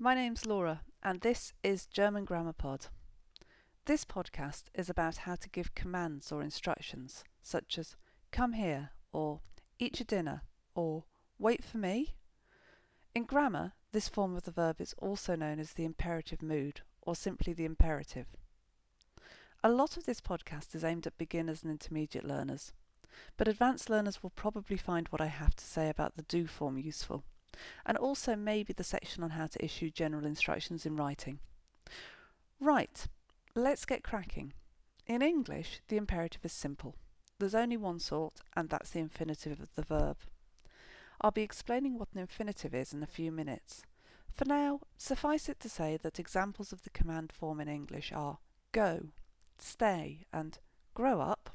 My name's Laura, and this is German Grammar Pod. This podcast is about how to give commands or instructions, such as come here, or eat your dinner, or wait for me. In grammar, this form of the verb is also known as the imperative mood, or simply the imperative. A lot of this podcast is aimed at beginners and intermediate learners, but advanced learners will probably find what I have to say about the du form useful, and also maybe the section on how to issue general instructions in writing. Right, let's get cracking. In English, the imperative is simple. There's only one sort, and that's the infinitive of the verb. I'll be explaining what an infinitive is in a few minutes. For now, suffice it to say that examples of the command form in English are go, stay, and grow up.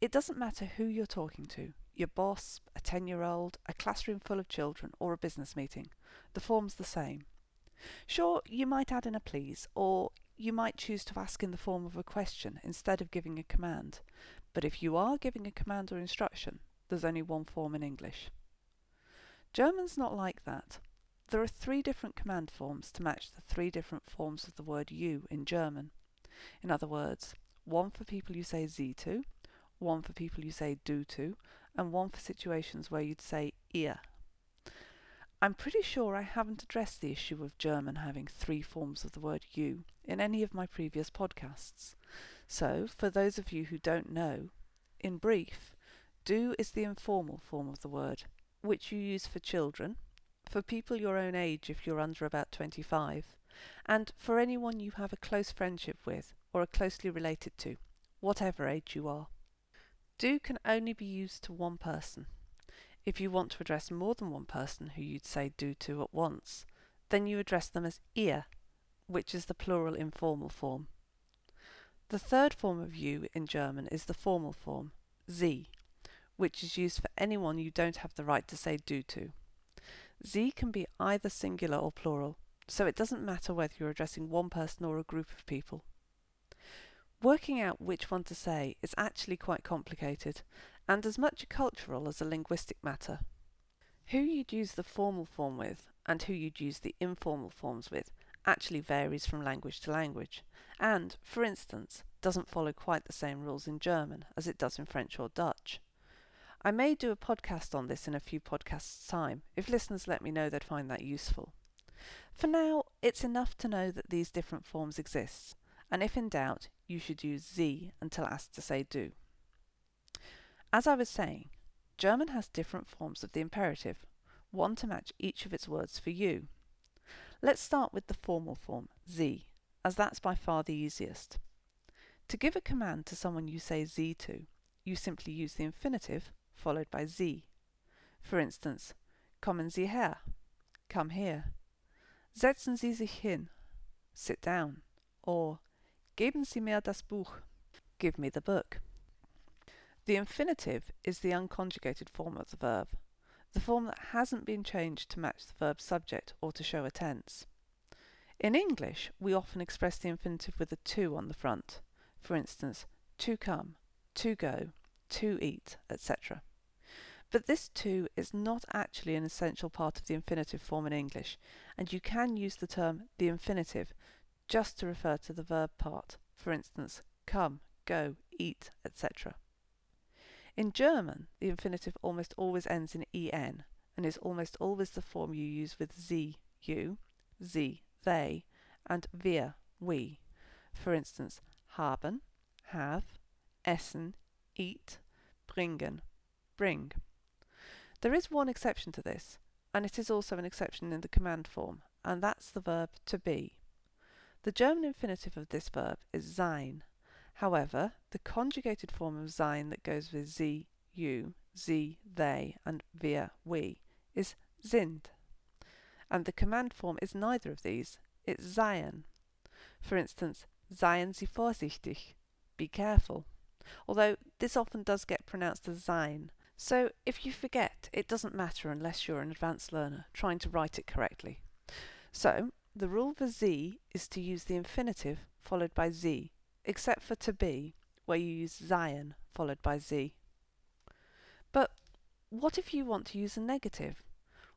It doesn't matter who you're talking to your boss, a 10 year old, a classroom full of children, or a business meeting. The form's the same. Sure, you might add in a please, or you might choose to ask in the form of a question instead of giving a command. But if you are giving a command or instruction, there's only one form in English. German's not like that. There are three different command forms to match the three different forms of the word you in German. In other words, one for people you say sie to, one for people you say du to, and one for situations where you'd say ihr. I'm pretty sure I haven't addressed the issue of German having three forms of the word you in any of my previous podcasts. So, for those of you who don't know, in brief, du is the informal form of the word, which you use for children, for people your own age if you're under about 25, and for anyone you have a close friendship with or are closely related to, whatever age you are. Du can only be used to one person. If you want to address more than one person who you'd say du to at once, then you address them as ihr, which is the plural informal form. The third form of you in German is the formal form, sie, which is used for anyone you don't have the right to say du to. Sie can be either singular or plural, so it doesn't matter whether you're addressing one person or a group of people. Working out which one to say is actually quite complicated and as much a cultural as a linguistic matter. Who you'd use the formal form with and who you'd use the informal forms with actually varies from language to language and, for instance, doesn't follow quite the same rules in German as it does in French or Dutch. I may do a podcast on this in a few podcasts' time if listeners let me know they'd find that useful. For now, it's enough to know that these different forms exist, and if in doubt, you should use sie until asked to say du. As I was saying, German has different forms of the imperative, one to match each of its words for you. Let's start with the formal form, sie, as that's by far the easiest. To give a command to someone you say sie to, you simply use the infinitive followed by sie. For instance, kommen Sie her, come here. Setzen Sie sich hin, sit down. Or Geben Sie mir das Buch. Give me the book. The infinitive is the unconjugated form of the verb, the form that hasn't been changed to match the verb's subject or to show a tense. In English, we often express the infinitive with a to on the front. For instance, to come, to go, to eat, etc. But this to is not actually an essential part of the infinitive form in English, and you can use the term the infinitive just to refer to the verb part, for instance, come, go, eat, etc. In German, the infinitive almost always ends in en and is almost always the form you use with sie, you, sie, they, and wir, we. For instance, haben, have, essen, eat, bringen, bring. There is one exception to this, and it is also an exception in the command form, and that's the verb to be. The German infinitive of this verb is sein. However, the conjugated form of sein that goes with sie, you, sie, they, and wir, we, is sind. And the command form is neither of these, it's seien. For instance, seien Sie vorsichtig, be careful. Although this often does get pronounced as sein. So if you forget, it doesn't matter unless you're an advanced learner trying to write it correctly. So the rule for Sie is to use the infinitive followed by Sie, except for to be, where you use seien followed by Sie. But what if you want to use a negative?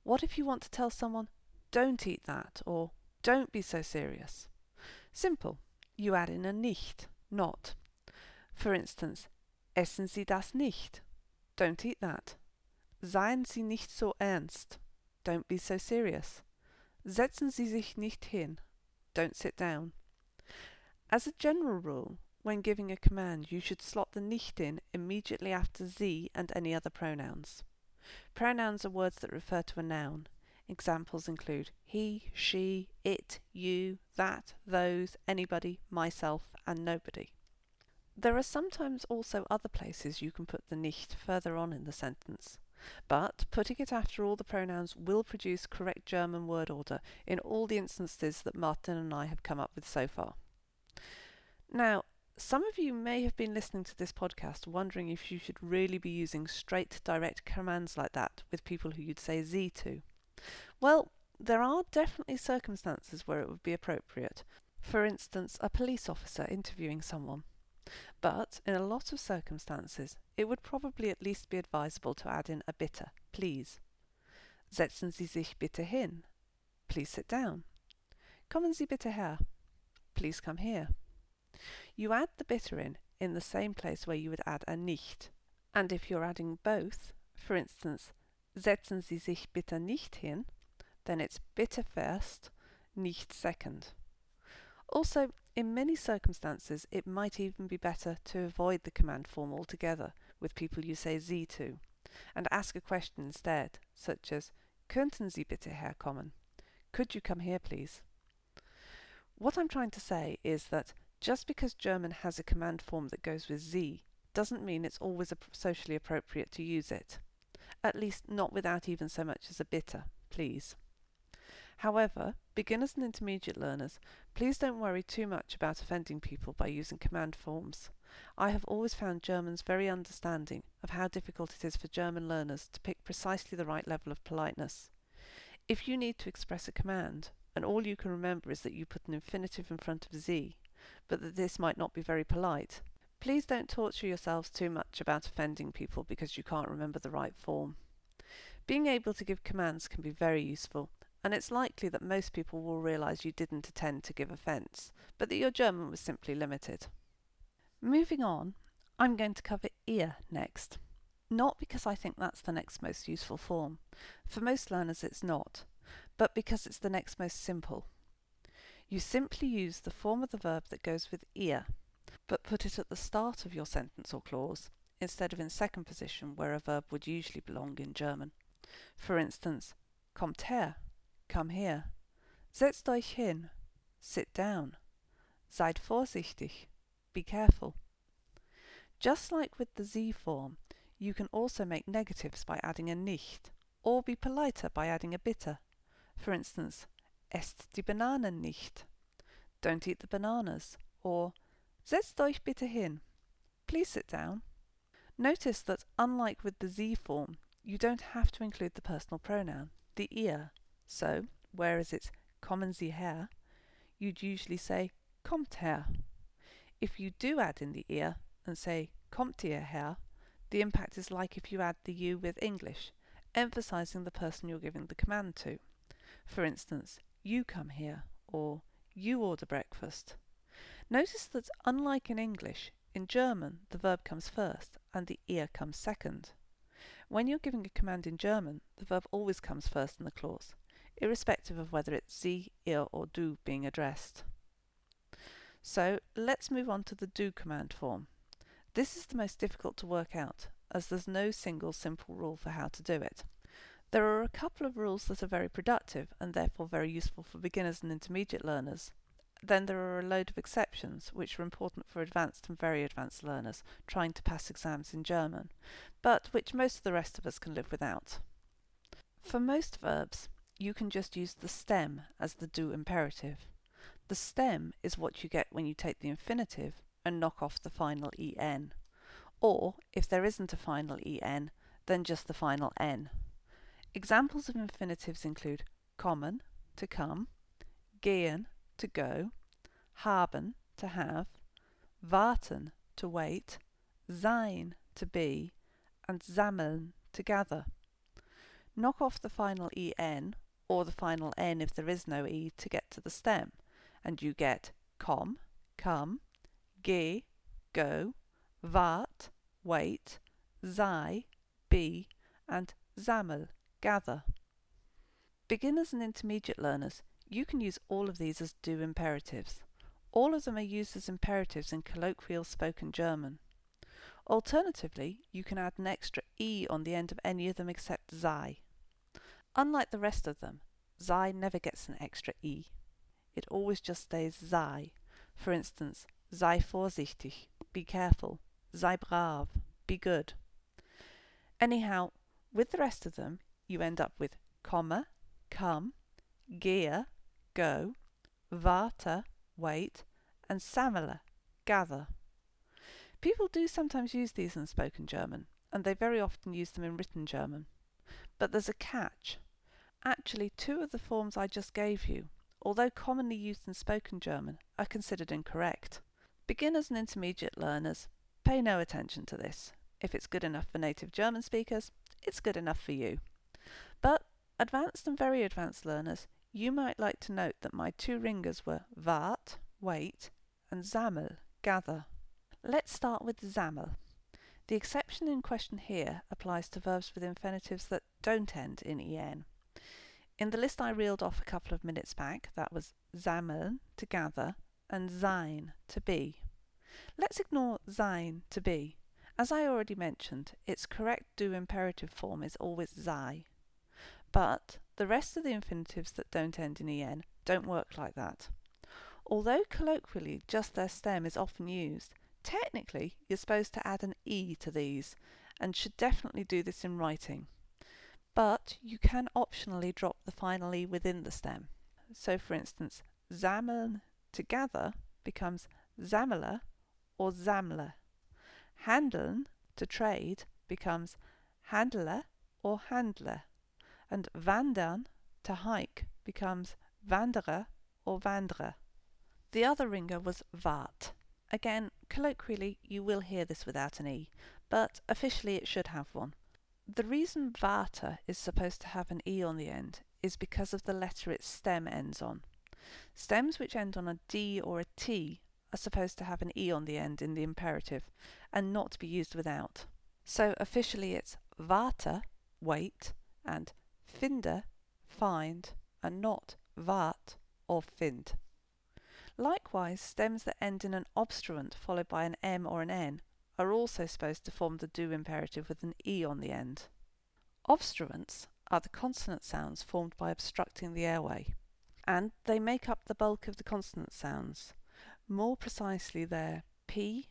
What if you want to tell someone, don't eat that, or don't be so serious. Simple. You add in a nicht, not. For instance, essen Sie das nicht? Don't eat that. Seien Sie nicht so ernst. Don't be so serious. Setzen Sie sich nicht hin. Don't sit down. As a general rule, when giving a command, you should slot the nicht in immediately after sie and any other pronouns. Pronouns are words that refer to a noun. Examples include he, she, it, you, that, those, anybody, myself, and nobody. There are sometimes also other places you can put the nicht further on in the sentence, but putting it after all the pronouns will produce correct German word order in all the instances that Martin and I have come up with so far. Now, some of you may have been listening to this podcast wondering if you should really be using straight direct commands like that with people who you'd say Sie to. Well, there are definitely circumstances where it would be appropriate. For instance, a police officer interviewing someone. But in a lot of circumstances, it would probably at least be advisable to add in a bitte, please. Setzen Sie sich bitte hin. Please sit down. Kommen Sie bitte her. Please come here. You add the bitte in in the same place where you would add a nicht. And if you're adding both, for instance, setzen Sie sich bitte nicht hin, then it's bitte first, nicht second. Also, in many circumstances, it might even be better to avoid the command form altogether with people you say Sie to, and ask a question instead, such as Könnten Sie bitte herkommen? Could you come here, please? What I'm trying to say is that just because German has a command form that goes with Sie doesn't mean it's always socially appropriate to use it at least not without even so much as a bitte, please. However, beginners and intermediate learners, please don't worry too much about offending people by using command forms. I have always found Germans very understanding of how difficult it is for German learners to pick precisely the right level of politeness. If you need to express a command, and all you can remember is that you put an infinitive in front of Sie, but that this might not be very polite, Please don't torture yourselves too much about offending people because you can't remember the right form. Being able to give commands can be very useful, and it's likely that most people will realise you didn't intend to give offence, but that your German was simply limited. Moving on, I'm going to cover ihr next. Not because I think that's the next most useful form. For most learners it's not, but because it's the next most simple. You simply use the form of the verb that goes with ihr but put it at the start of your sentence or clause instead of in second position where a verb would usually belong in German. For instance, kommt her, come here. Setzt euch hin, sit down. Seid vorsichtig, be careful. Just like with the Sie form, you can also make negatives by adding a nicht, or be politer by adding a bitte. For instance, esst die Bananen nicht. Don't eat the bananas. Or Setzt euch bitte hin. Please sit down. Notice that unlike with the Sie form, you don't have to include the personal pronoun, the ihr. So, whereas it's kommen Sie her, you'd usually say kommt her. If you do add in the ihr and say kommt ihr her, the impact is like if you add the you with English, emphasizing the person you're giving the command to. For instance, you come here, or you order breakfast. Notice that unlike in English, in German the verb comes first and the ihr comes second. When you're giving a command in German, the verb always comes first in the clause, irrespective of whether it's sie, ihr or du being addressed. So let's move on to the du command form. This is the most difficult to work out, as there's no single simple rule for how to do it. There are a couple of rules that are very productive and therefore very useful for beginners and intermediate learners, then there are a load of exceptions which are important for advanced and very advanced learners trying to pass exams in German, but which most of the rest of us can live without. For most verbs, you can just use the stem as the du imperative. The stem is what you get when you take the infinitive and knock off the final en. Or, if there isn't a final en, then just the final n. Examples of infinitives include kommen, to come, gehen, to go, haben, to have, warten, to wait, sein, to be, and sammeln, to gather. Knock off the final en, or the final N if there is no E to get to the stem, and you get kom, come, ge, go, wart, wait, sei, be, and sammel, gather. Beginners and intermediate learners, you can use all of these as du imperatives. All of them are used as imperatives in colloquial spoken German. Alternatively, you can add an extra e on the end of any of them except sei. Unlike the rest of them, sei never gets an extra e. It always just stays sei. For instance, sei vorsichtig, be careful, sei brav, be good. Anyhow, with the rest of them, you end up with komme, come, gehe, go, warte, wait, and sammle, gather. People do sometimes use these in spoken German, and they very often use them in written German. But there's a catch. Actually, two of the forms I just gave you, although commonly used in spoken German, are considered incorrect. Beginners and intermediate learners, pay no attention to this. If it's good enough for native German speakers, it's good enough for you. But advanced and very advanced learners, you might like to note that my two ringers were wart, wait, and sammel, gather. Let's start with sammel. The exception in question here applies to verbs with infinitives that don't end in en. In the list I reeled off a couple of minutes back, that was sammeln, to gather, and sein, to be. Let's ignore sein, to be. As I already mentioned, its correct du imperative form is always sei. But the rest of the infinitives that don't end in en don't work like that. Although colloquially just their stem is often used, technically you're supposed to add an e to these, and should definitely do this in writing. But you can optionally drop the final e within the stem. So for instance, sammeln to gather becomes sammler or sammler. Handeln, to trade, becomes handler or handler. And wandern, to hike, becomes wanderer or wanderer. The other ringer was wart. Again, colloquially, you will hear this without an e, but officially it should have one. The reason warte is supposed to have an e on the end is because of the letter its stem ends on. Stems which end on a d or a t are supposed to have an E on the end in the imperative and not to be used without. So officially it's warte, wait, and finde, find, and not wart or find. Likewise, stems that end in an obstruent followed by an M or an N are also supposed to form the du imperative with an E on the end. Obstruents are the consonant sounds formed by obstructing the airway, and they make up the bulk of the consonant sounds. More precisely, they're P,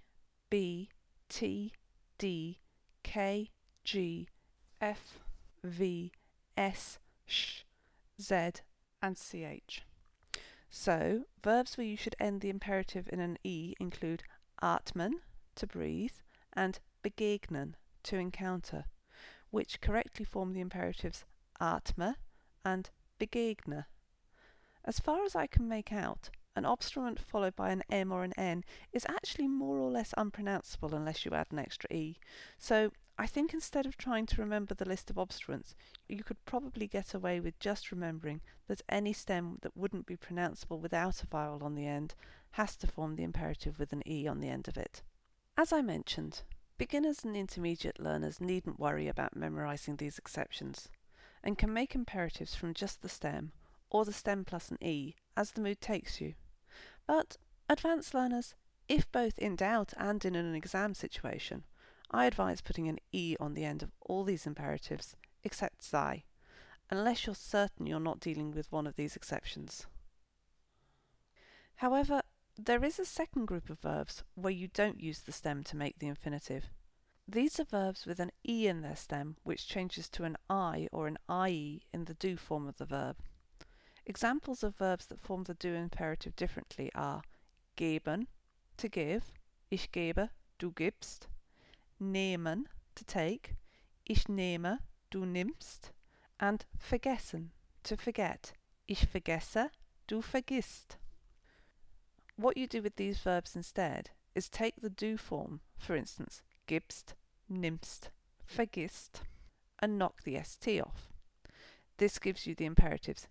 B, T, D, K, G, F, V, S, Sh, Z, and CH. So, verbs where you should end the imperative in an E include atmen, to breathe, and begegnen, to encounter, which correctly form the imperatives atme and begegne. As far as I can make out, an obstruent followed by an M or an N is actually more or less unpronounceable unless you add an extra E. So I think instead of trying to remember the list of obstruents, you could probably get away with just remembering that any stem that wouldn't be pronounceable without a vowel on the end has to form the imperative with an E on the end of it. As I mentioned, beginners and intermediate learners needn't worry about memorizing these exceptions and can make imperatives from just the stem or the stem plus an E as the mood takes you. But advanced learners, if both in doubt and in an exam situation, I advise putting an E on the end of all these imperatives except sei, unless you're certain you're not dealing with one of these exceptions. However, there is a second group of verbs where you don't use the stem to make the infinitive. These are verbs with an E in their stem which changes to an I or an IE in the du form of the verb. Examples of verbs that form the du imperative differently are geben, to give, ich gebe, du gibst, nehmen, to take, ich nehme, du nimmst, and vergessen, to forget, ich vergesse, du vergisst. What you do with these verbs instead is take the du form, for instance, gibst, nimmst, vergisst, and knock the st off. This gives you the imperatives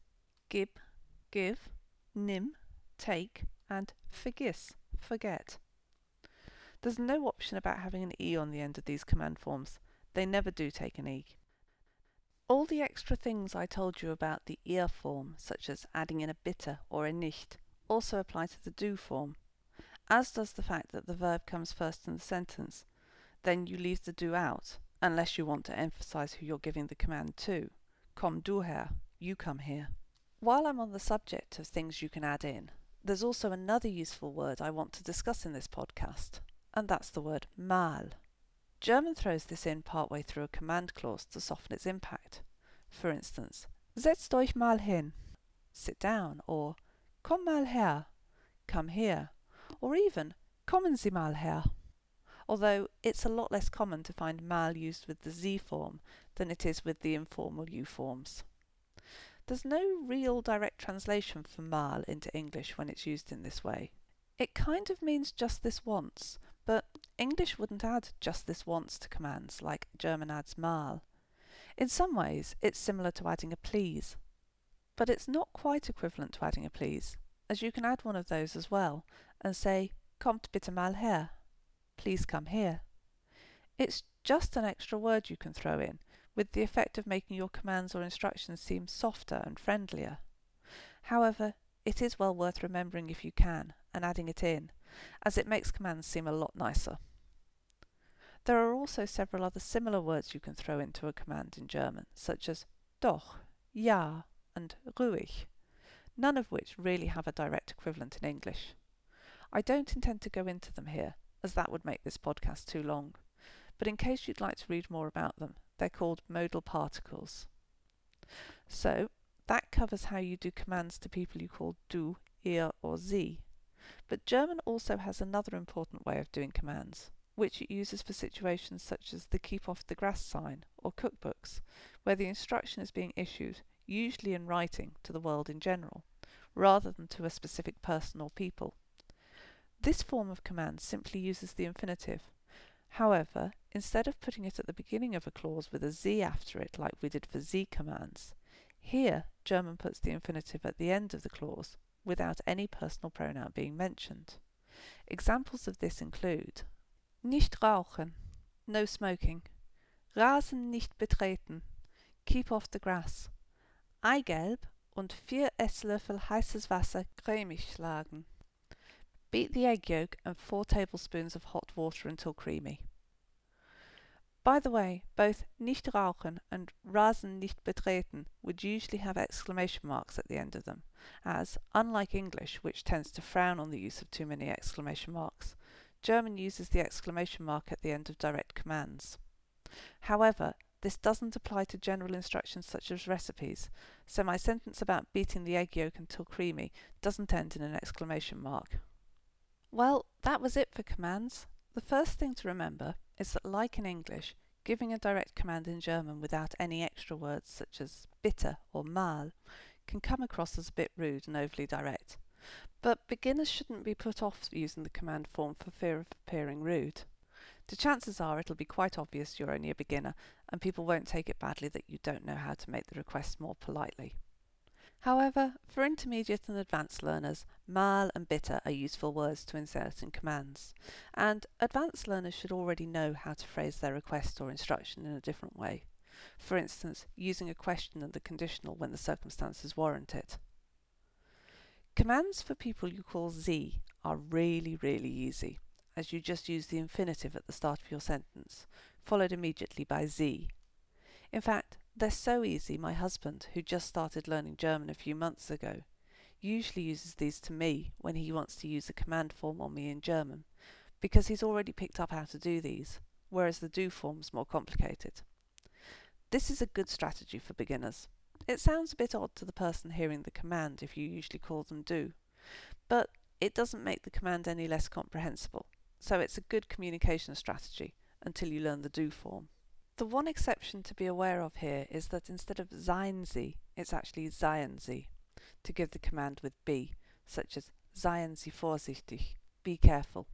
gib, give, nimm, take, and vergiss, forget. There's no option about having an E on the end of these command forms. They never do take an E. All the extra things I told you about the ihr form, such as adding in a bitte or a nicht, also apply to the du form, as does the fact that the verb comes first in the sentence. Then you leave the du out, unless you want to emphasize who you're giving the command to. Komm du her, you come here. While I'm on the subject of things you can add in, there's also another useful word I want to discuss in this podcast, and that's the word mal. German throws this in partway through a command clause to soften its impact. For instance, setzt euch mal hin, sit down, or komm mal her, come here, or even kommen Sie mal her. Although it's a lot less common to find mal used with the Sie form than it is with the informal U forms. There's no real direct translation for mal into English when it's used in this way. It kind of means just this once, but English wouldn't add just this once to commands like German adds mal. In some ways, it's similar to adding a please. But it's not quite equivalent to adding a please, as you can add one of those as well and say, Kommt bitte mal her. Please come here. It's just an extra word you can throw in, with the effect of making your commands or instructions seem softer and friendlier. However, it is well worth remembering if you can, and adding it in, as it makes commands seem a lot nicer. There are also several other similar words you can throw into a command in German, such as doch, ja, and ruhig, none of which really have a direct equivalent in English. I don't intend to go into them here, as that would make this podcast too long, but in case you'd like to read more about them, they're called modal particles. So, that covers how you do commands to people you call du, ihr, or sie. But German also has another important way of doing commands, which it uses for situations such as the keep off the grass sign or cookbooks, where the instruction is being issued, usually in writing, to the world in general, rather than to a specific person or people. This form of command simply uses the infinitive, However, instead of putting it at the beginning of a clause with a z after it like we did for z commands, here German puts the infinitive at the end of the clause without any personal pronoun being mentioned. Examples of this include nicht rauchen, no smoking, Rasen nicht betreten, keep off the grass, Eigelb und vier Esslöffel heißes Wasser cremig schlagen. Beat the egg yolk and 4 tablespoons of hot water until creamy. By the way, both nicht rauchen and Rasen nicht betreten would usually have exclamation marks at the end of them, as, unlike English, which tends to frown on the use of too many exclamation marks, German uses the exclamation mark at the end of direct commands. However, this doesn't apply to general instructions such as recipes, so my sentence about beating the egg yolk until creamy doesn't end in an exclamation mark. Well, that was it for commands. The first thing to remember is that, like in English, giving a direct command in German without any extra words such as bitte or mal can come across as a bit rude and overly direct. But beginners shouldn't be put off using the command form for fear of appearing rude. The chances are it'll be quite obvious you're only a beginner and people won't take it badly that you don't know how to make the request more politely. However, for intermediate and advanced learners, mal and bitte are useful words to insert in commands, and advanced learners should already know how to phrase their request or instruction in a different way. For instance, using a question and the conditional when the circumstances warrant it. Commands for people you call Sie are really, really easy, as you just use the infinitive at the start of your sentence, followed immediately by Sie. In fact, they're so easy, my husband, who just started learning German a few months ago, usually uses these to me when he wants to use a command form on me in German, because he's already picked up how to do these, whereas the du form's more complicated. This is a good strategy for beginners. It sounds a bit odd to the person hearing the command if you usually call them du, but it doesn't make the command any less comprehensible, so it's a good communication strategy until you learn the du form. The one exception to be aware of here is that instead of seien Sie, it's actually seien to give the command with be, such as seien Sie vorsichtig, be careful.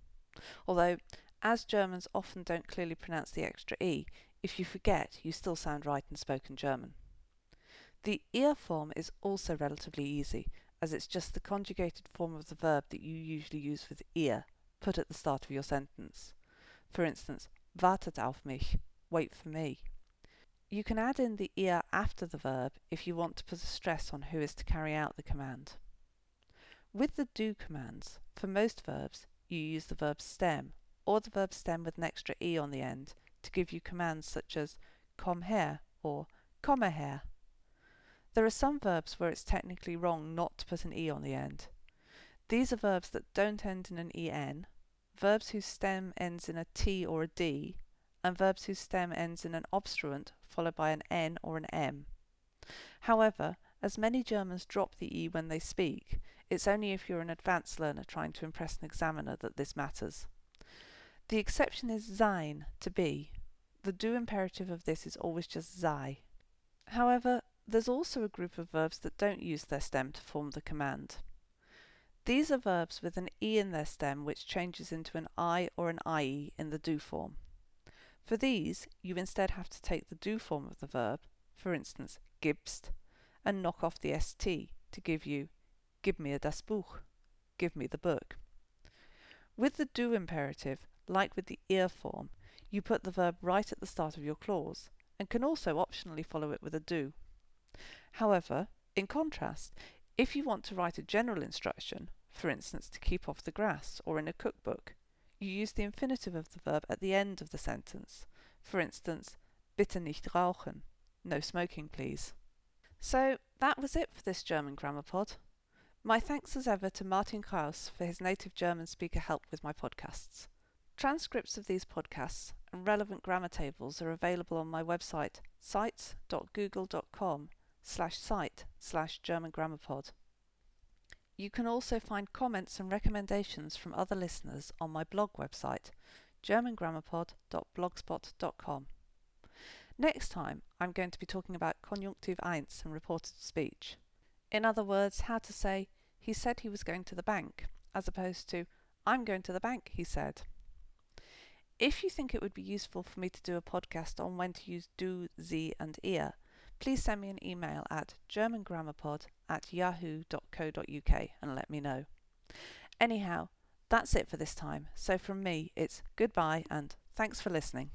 Although, as Germans often don't clearly pronounce the extra e, if you forget, you still sound right in spoken German. The ihr form is also relatively easy, as it's just the conjugated form of the verb that you usually use with ihr, put at the start of your sentence. For instance, wartet auf mich, wait for me. You can add in the ihr after the verb if you want to put a stress on who is to carry out the command. With the du commands, for most verbs, you use the verb stem or the verb stem with an extra e on the end to give you commands such as komm her or komme her. There are some verbs where it's technically wrong not to put an e on the end. These are verbs that don't end in an en, verbs whose stem ends in a t or a d, and verbs whose stem ends in an obstruent followed by an n or an m. However, as many Germans drop the e when they speak, it's only if you're an advanced learner trying to impress an examiner that this matters. The exception is sein, to be. The du imperative of this is always just sei. However, there's also a group of verbs that don't use their stem to form the command. These are verbs with an e in their stem which changes into an i or an ie in the du form. For these, you instead have to take the du form of the verb, for instance, gibst, and knock off the st to give you Gib mir das Buch. Give me the book. With the du imperative, like with the ihr form, you put the verb right at the start of your clause, and can also optionally follow it with a du. However, in contrast, if you want to write a general instruction, for instance to keep off the grass or in a cookbook, you use the infinitive of the verb at the end of the sentence. For instance, bitte nicht rauchen. No smoking, please. So that was it for this German Grammar Pod. My thanks as ever to Martin Kraus for his native German speaker help with my podcasts. Transcripts of these podcasts and relevant grammar tables are available on my website sites.google.com slash site slash German Grammar Pod. You can also find comments and recommendations from other listeners on my blog website germangrammarpod.blogspot.com. Next time, I'm going to be talking about conjunctive eins and reported speech. In other words, how to say, he said he was going to the bank, as opposed to, I'm going to the bank, he said. If you think it would be useful for me to du a podcast on when to use do, sie, and ihr, please send me an email at germangrammarpod at yahoo.co.uk and let me know. Anyhow, that's it for this time. So from me, it's goodbye and thanks for listening.